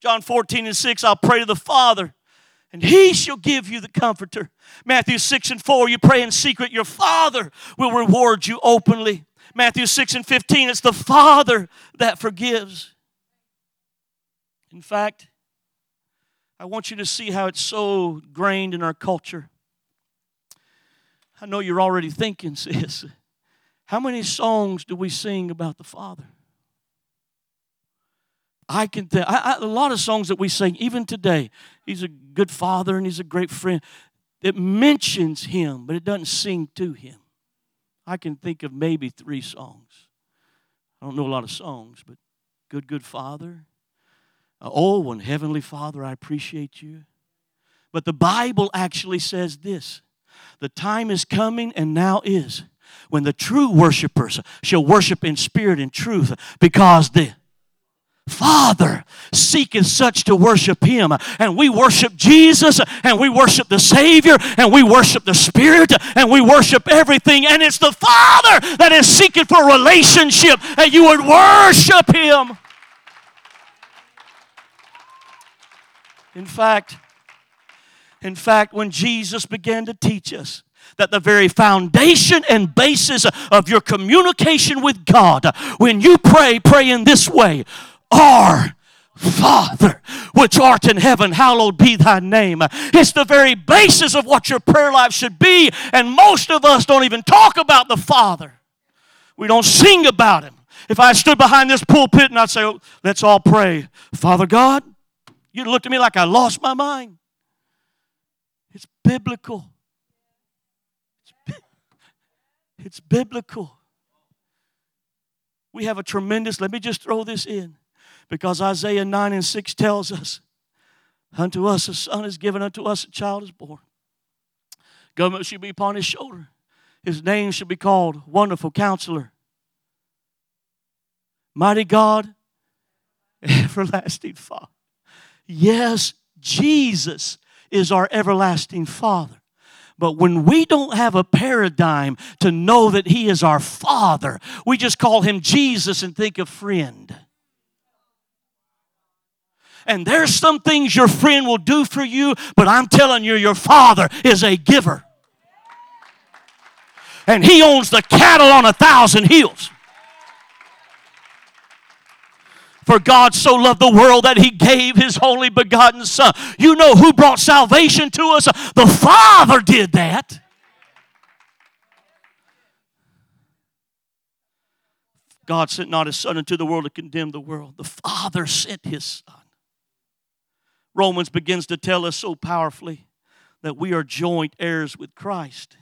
John 14 and 6, I'll pray to the Father, and He shall give you the comforter. Matthew 6 and 4, you pray in secret, your Father will reward you openly. Matthew 6 and 15, it's the Father that forgives. In fact, I want you to see how it's so grained in our culture. I know you're already thinking, sis. How many songs do we sing about the Father? I can tell a lot of songs that we sing, even today. He's a good father and he's a great friend. It mentions him, but it doesn't sing to him. I can think of maybe three songs. I don't know a lot of songs, but good, good father. Oh, one heavenly father, I appreciate you. But the Bible actually says this the time is coming and now is when the true worshipers shall worship in spirit and truth because the Father seeketh such to worship Him. And we worship Jesus, and we worship the Savior, and we worship the Spirit, and we worship everything. And it's the Father that is seeking for relationship, and you would worship Him. In fact, in fact, when Jesus began to teach us that the very foundation and basis of your communication with God, when you pray, pray in this way Our Father, which art in heaven, hallowed be thy name. It's the very basis of what your prayer life should be, and most of us don't even talk about the Father. We don't sing about him. If I stood behind this pulpit and I'd say, oh, let's all pray, Father God, you'd look at me like I lost my mind. It's biblical. It's biblical. We have a tremendous, let me just throw this in because Isaiah 9 and 6 tells us, Unto us a son is given, unto us a child is born. Government should be upon his shoulder. His name should be called Wonderful Counselor, Mighty God, Everlasting Father. Yes, Jesus is our everlasting Father. But when we don't have a paradigm to know that He is our Father, we just call Him Jesus and think of friend. And there's some things your friend will do for you, but I'm telling you, your Father is a giver. And He owns the cattle on a thousand hills. For God so loved the world that he gave his only begotten Son. You know who brought salvation to us? The Father did that. God sent not his Son into the world to condemn the world, the Father sent his Son. Romans begins to tell us so powerfully that we are joint heirs with Christ.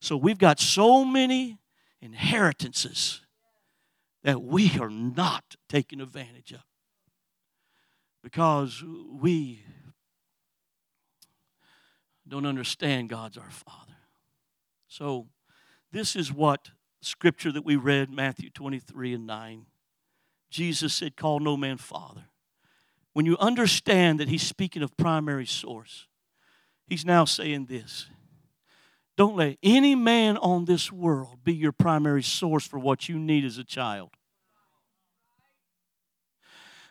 So we've got so many inheritances that we are not taking advantage of because we don't understand God's our Father. So, this is what scripture that we read, Matthew 23 and 9. Jesus said, Call no man Father. When you understand that he's speaking of primary source, he's now saying this don't let any man on this world be your primary source for what you need as a child.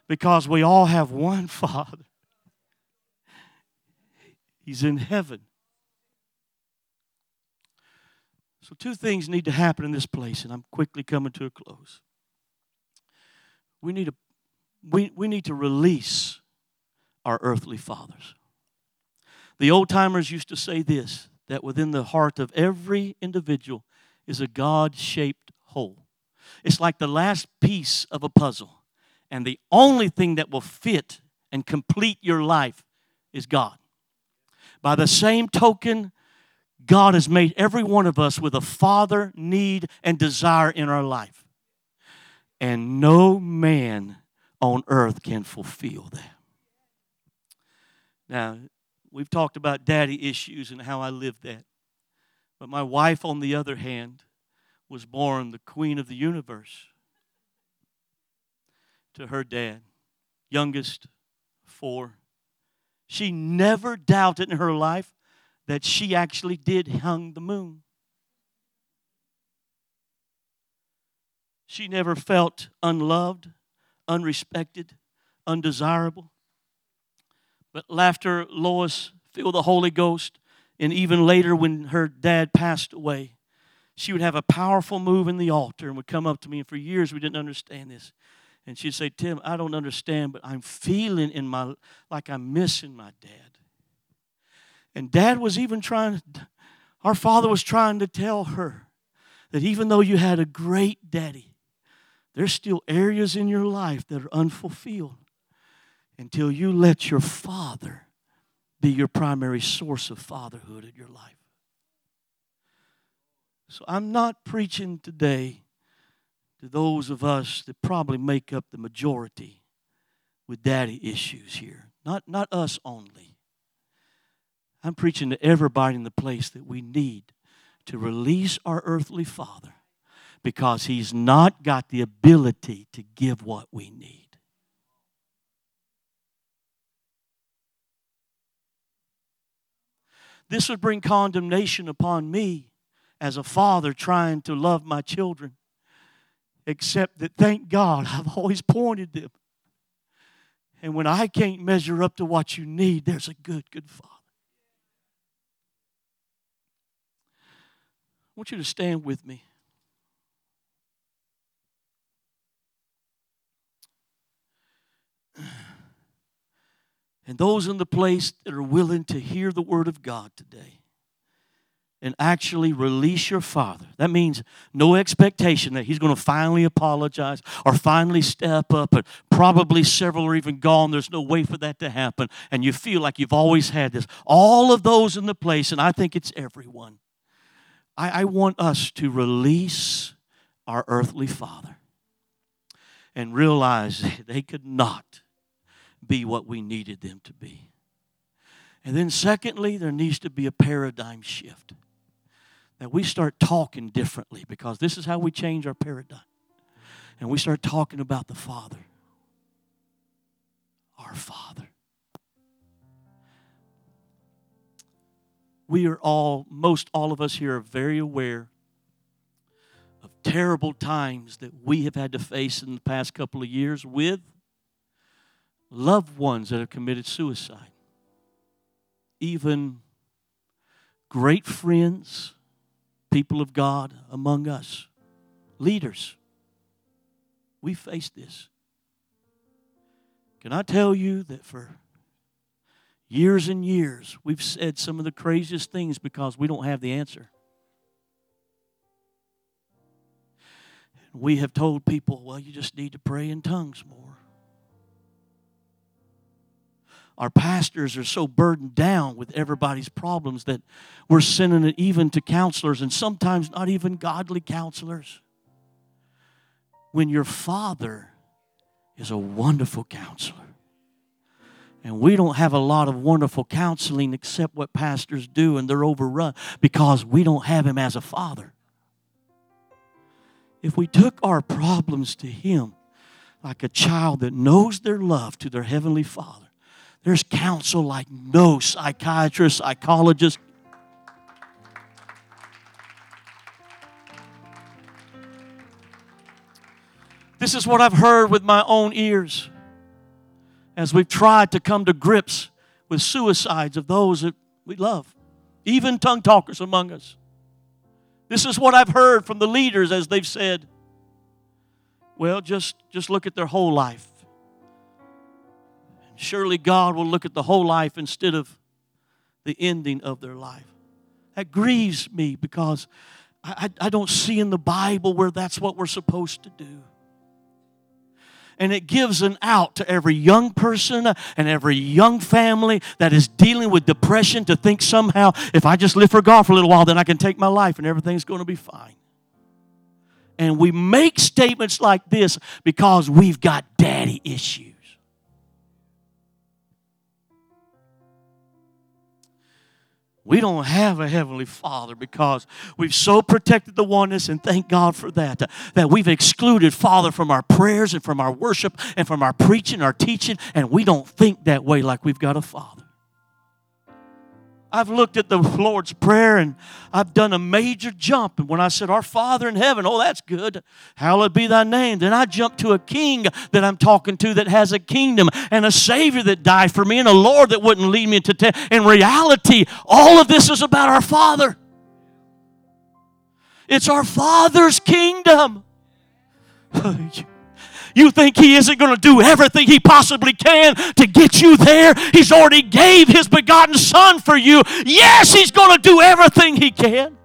Because we all have one Father. He's in heaven. So, two things need to happen in this place, and I'm quickly coming to a close. We need, to, we, we need to release our earthly fathers. The old timers used to say this that within the heart of every individual is a God shaped hole. It's like the last piece of a puzzle, and the only thing that will fit and complete your life is God. By the same token, God has made every one of us with a father need and desire in our life. And no man on earth can fulfill that. Now, we've talked about daddy issues and how I lived that. But my wife, on the other hand, was born the queen of the universe to her dad, youngest four. She never doubted in her life that she actually did hung the moon. She never felt unloved, unrespected, undesirable. But after Lois filled the Holy Ghost, and even later when her dad passed away, she would have a powerful move in the altar and would come up to me. And for years we didn't understand this. And she'd say, Tim, I don't understand, but I'm feeling in my like I'm missing my dad. And dad was even trying, our father was trying to tell her that even though you had a great daddy, there's still areas in your life that are unfulfilled until you let your father be your primary source of fatherhood in your life. So I'm not preaching today to those of us that probably make up the majority with daddy issues here. Not, not us only. I'm preaching to everybody in the place that we need to release our earthly father because he's not got the ability to give what we need. This would bring condemnation upon me as a father trying to love my children. Except that, thank God, I've always pointed them. And when I can't measure up to what you need, there's a good, good father. I want you to stand with me. And those in the place that are willing to hear the word of God today and actually release your father. That means no expectation that he's going to finally apologize or finally step up, and probably several are even gone. There's no way for that to happen. And you feel like you've always had this. All of those in the place, and I think it's everyone. I, I want us to release our earthly father and realize they could not be what we needed them to be. And then, secondly, there needs to be a paradigm shift. That we start talking differently because this is how we change our paradigm. And we start talking about the Father. Our Father. We are all, most all of us here are very aware of terrible times that we have had to face in the past couple of years with loved ones that have committed suicide, even great friends, people of God among us, leaders. We face this. Can I tell you that for years and years we've said some of the craziest things because we don't have the answer? We have told people, well, you just need to pray in tongues more our pastors are so burdened down with everybody's problems that we're sending it even to counselors and sometimes not even godly counselors. When your father is a wonderful counselor. And we don't have a lot of wonderful counseling except what pastors do, and they're overrun because we don't have him as a father. If we took our problems to him like a child that knows their love to their heavenly father, there's counsel like no psychiatrist, psychologist. This is what I've heard with my own ears as we've tried to come to grips with suicides of those that we love, even tongue talkers among us. This is what I've heard from the leaders as they've said, well, just, just look at their whole life. Surely God will look at the whole life instead of the ending of their life. That grieves me because I, I, don't see in the Bible where that's what we're supposed to do. And it gives an out to every young person and every young family that is dealing with depression to think somehow if I just live for God for a little while, then I can take my life and everything's going to be fine. And we make statements like this because we've got daddy issues. We don't have a heavenly Father because we've so protected the oneness, and thank God for that. That we've excluded Father from our prayers and from our worship and from our preaching, our teaching, and we don't think that way like we've got a Father. I've looked at the Lord's Prayer and I've done a major jump. And when I said, Our Father in heaven, oh, that's good. Hallowed be thy name. Then I jumped to a king that I'm talking to that has a kingdom and a Savior that died for me and a Lord that wouldn't lead me into te- In reality, all of this is about our Father. It's our Father's kingdom. Oh, You think he isn't going to do everything he possibly can to get you there? He's already gave his begotten son for you. Yes, he's going to do everything he can.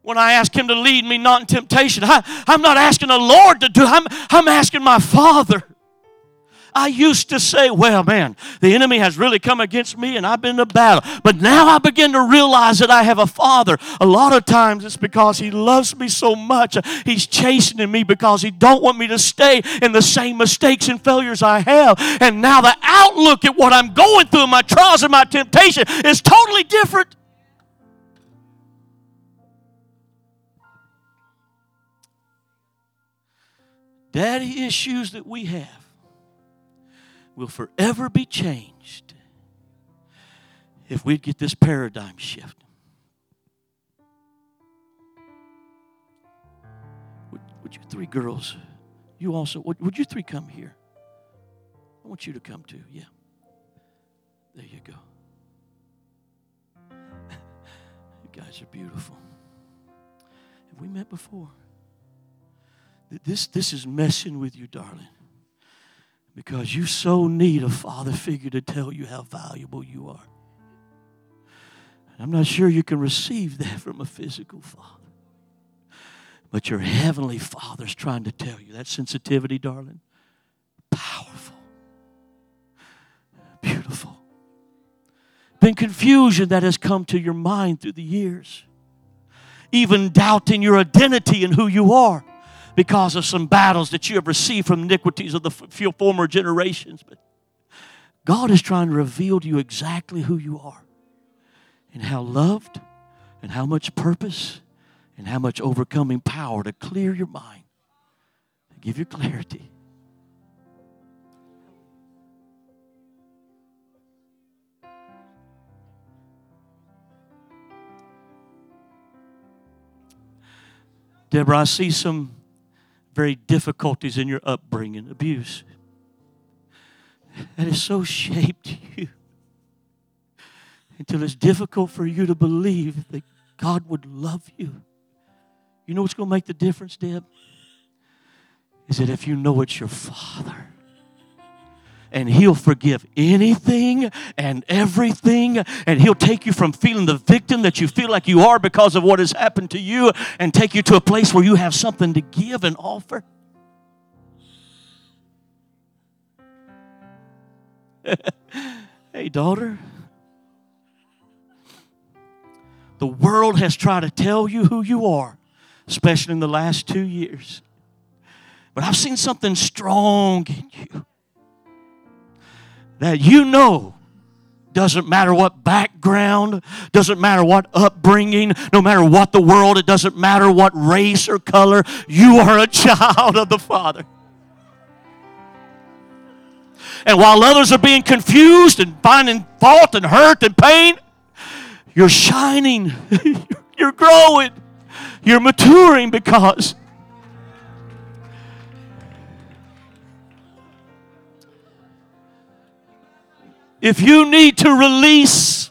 When I ask him to lead me not in temptation, I, am not asking the Lord to do, I'm, I'm asking my Father. I used to say, well, man, the enemy has really come against me and I've been in battle. But now I begin to realize that I have a father. A lot of times it's because he loves me so much. He's chastening me because he don't want me to stay in the same mistakes and failures I have. And now the outlook at what I'm going through, my trials and my temptation is totally different. Daddy issues that we have will forever be changed if we get this paradigm shift. Would, would, you three girls, you also, would, would you three come here? I want you to come too, yeah. There you go. you guys are beautiful. Have we met before? This, this is messing with you, darling because you so need a father figure to tell you how valuable you are. I'm not sure you can receive that from a physical father. But your heavenly father's trying to tell you that sensitivity, darling, powerful, beautiful. Been confusion that has come to your mind through the years, even doubting your identity and who you are because of some battles that you have received from iniquities of the few former generations. But God is trying to reveal to you exactly who you are and how loved and how much purpose and how much overcoming power to clear your mind, to give you clarity. Deborah, I see some very difficulties in your upbringing, abuse. That has so shaped you until it's difficult for you to believe that God would love you. You know what's going to make the difference, Deb? Is that if you know it's your Father and He'll forgive anything and everything. And He'll take you from feeling the victim that you feel like you are because of what has happened to you and take you to a place where you have something to give and offer. hey, daughter. The world has tried to tell you who you are, especially in the last two years. But I've seen something strong in you that you know doesn't matter what background, doesn't matter what upbringing, no matter what the world, it doesn't matter what race or color, you are a child of the Father. And while others are being confused and finding fault and hurt and pain, you're shining, you're growing, you're maturing because If you need to release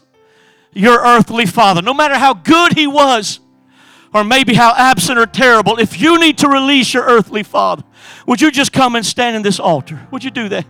your earthly father, no matter how good he was, or maybe how absent or terrible, if you need to release your earthly father, would you just come and stand in this altar? Would you do that?